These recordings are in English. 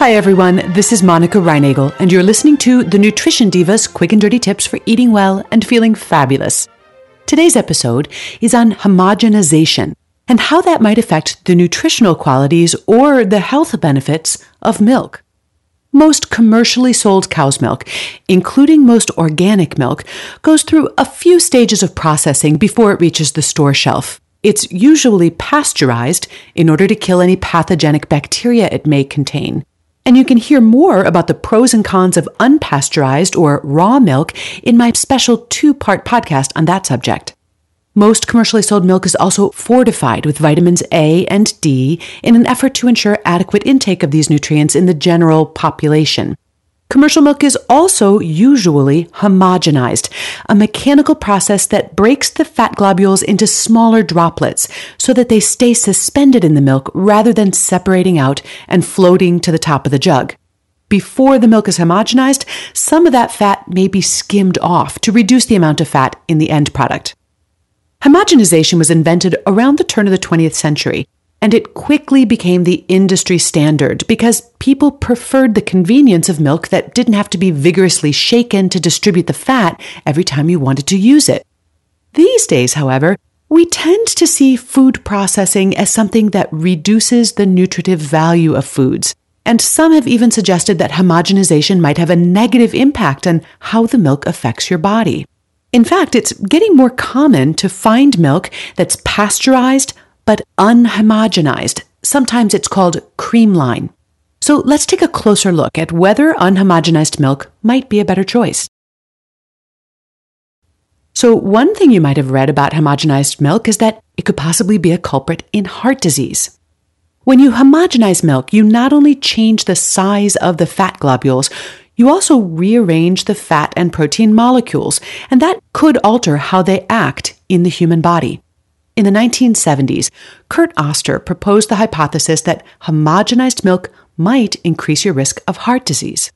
Hi, everyone. This is Monica Reinagel, and you're listening to the Nutrition Divas quick and dirty tips for eating well and feeling fabulous. Today's episode is on homogenization and how that might affect the nutritional qualities or the health benefits of milk. Most commercially sold cow's milk, including most organic milk, goes through a few stages of processing before it reaches the store shelf. It's usually pasteurized in order to kill any pathogenic bacteria it may contain. And you can hear more about the pros and cons of unpasteurized or raw milk in my special two part podcast on that subject. Most commercially sold milk is also fortified with vitamins A and D in an effort to ensure adequate intake of these nutrients in the general population. Commercial milk is also usually homogenized, a mechanical process that breaks the fat globules into smaller droplets so that they stay suspended in the milk rather than separating out and floating to the top of the jug. Before the milk is homogenized, some of that fat may be skimmed off to reduce the amount of fat in the end product. Homogenization was invented around the turn of the 20th century and it quickly became the industry standard because people preferred the convenience of milk that didn't have to be vigorously shaken to distribute the fat every time you wanted to use it. These days, however, we tend to see food processing as something that reduces the nutritive value of foods. And some have even suggested that homogenization might have a negative impact on how the milk affects your body. In fact, it's getting more common to find milk that's pasteurized, but unhomogenized. Sometimes it's called cream line. So let's take a closer look at whether unhomogenized milk might be a better choice. So, one thing you might have read about homogenized milk is that it could possibly be a culprit in heart disease. When you homogenize milk, you not only change the size of the fat globules, you also rearrange the fat and protein molecules, and that could alter how they act in the human body. In the 1970s, Kurt Oster proposed the hypothesis that homogenized milk might increase your risk of heart disease.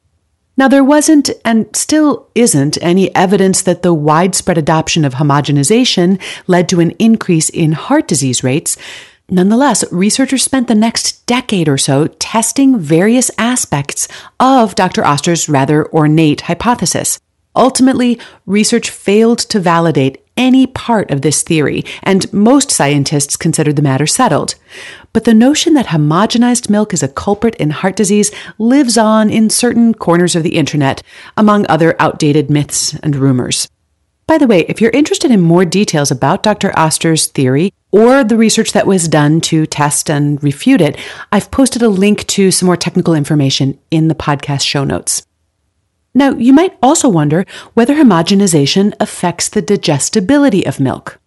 Now, there wasn't and still isn't any evidence that the widespread adoption of homogenization led to an increase in heart disease rates. Nonetheless, researchers spent the next decade or so testing various aspects of Dr. Oster's rather ornate hypothesis. Ultimately, research failed to validate any part of this theory, and most scientists considered the matter settled. But the notion that homogenized milk is a culprit in heart disease lives on in certain corners of the internet, among other outdated myths and rumors. By the way, if you're interested in more details about Dr. Oster's theory or the research that was done to test and refute it, I've posted a link to some more technical information in the podcast show notes. Now, you might also wonder whether homogenization affects the digestibility of milk.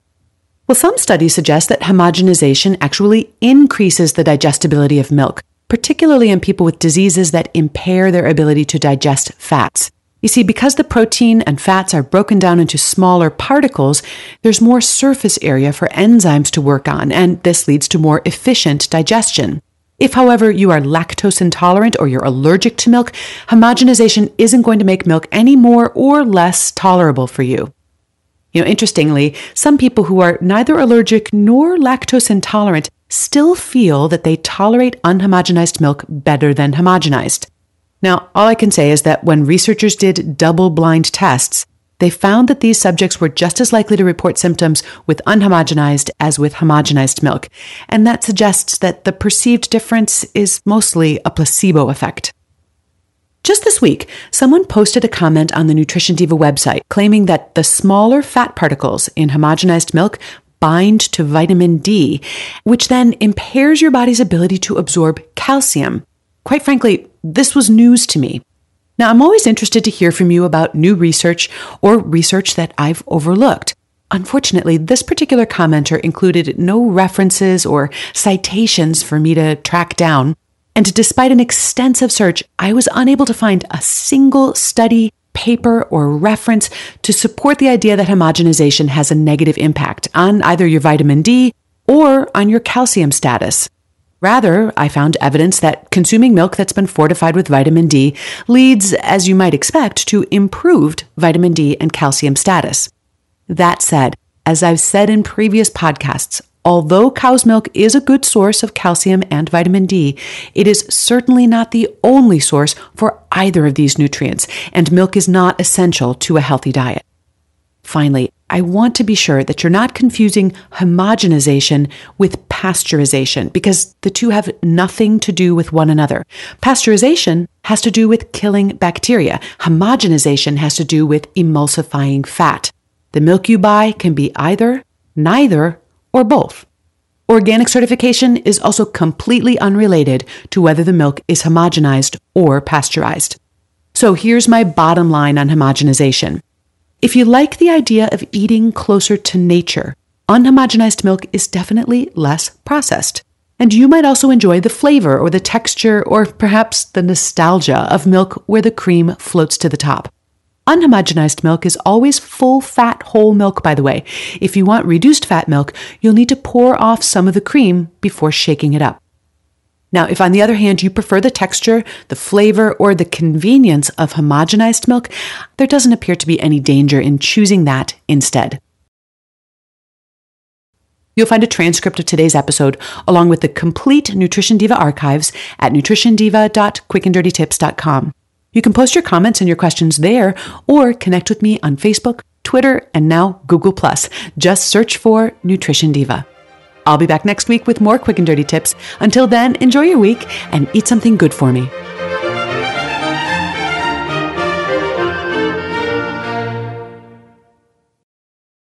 Well, some studies suggest that homogenization actually increases the digestibility of milk, particularly in people with diseases that impair their ability to digest fats. You see, because the protein and fats are broken down into smaller particles, there's more surface area for enzymes to work on, and this leads to more efficient digestion. If, however, you are lactose intolerant or you're allergic to milk, homogenization isn't going to make milk any more or less tolerable for you. You know, interestingly, some people who are neither allergic nor lactose intolerant still feel that they tolerate unhomogenized milk better than homogenized. Now, all I can say is that when researchers did double blind tests, they found that these subjects were just as likely to report symptoms with unhomogenized as with homogenized milk, and that suggests that the perceived difference is mostly a placebo effect. Just this week, someone posted a comment on the Nutrition Diva website claiming that the smaller fat particles in homogenized milk bind to vitamin D, which then impairs your body's ability to absorb calcium. Quite frankly, this was news to me. Now, I'm always interested to hear from you about new research or research that I've overlooked. Unfortunately, this particular commenter included no references or citations for me to track down. And despite an extensive search, I was unable to find a single study, paper, or reference to support the idea that homogenization has a negative impact on either your vitamin D or on your calcium status. Rather, I found evidence that consuming milk that's been fortified with vitamin D leads, as you might expect, to improved vitamin D and calcium status. That said, as I've said in previous podcasts, although cow's milk is a good source of calcium and vitamin D, it is certainly not the only source for either of these nutrients, and milk is not essential to a healthy diet. Finally, I want to be sure that you're not confusing homogenization with pasteurization because the two have nothing to do with one another. Pasteurization has to do with killing bacteria. Homogenization has to do with emulsifying fat. The milk you buy can be either, neither, or both. Organic certification is also completely unrelated to whether the milk is homogenized or pasteurized. So here's my bottom line on homogenization. If you like the idea of eating closer to nature, unhomogenized milk is definitely less processed. And you might also enjoy the flavor or the texture or perhaps the nostalgia of milk where the cream floats to the top. Unhomogenized milk is always full fat whole milk, by the way. If you want reduced fat milk, you'll need to pour off some of the cream before shaking it up. Now, if on the other hand you prefer the texture, the flavor, or the convenience of homogenized milk, there doesn't appear to be any danger in choosing that instead. You'll find a transcript of today's episode along with the complete Nutrition Diva archives at nutritiondiva.quickanddirtytips.com. You can post your comments and your questions there or connect with me on Facebook, Twitter, and now Google. Just search for Nutrition Diva. I'll be back next week with more quick and dirty tips. Until then, enjoy your week and eat something good for me.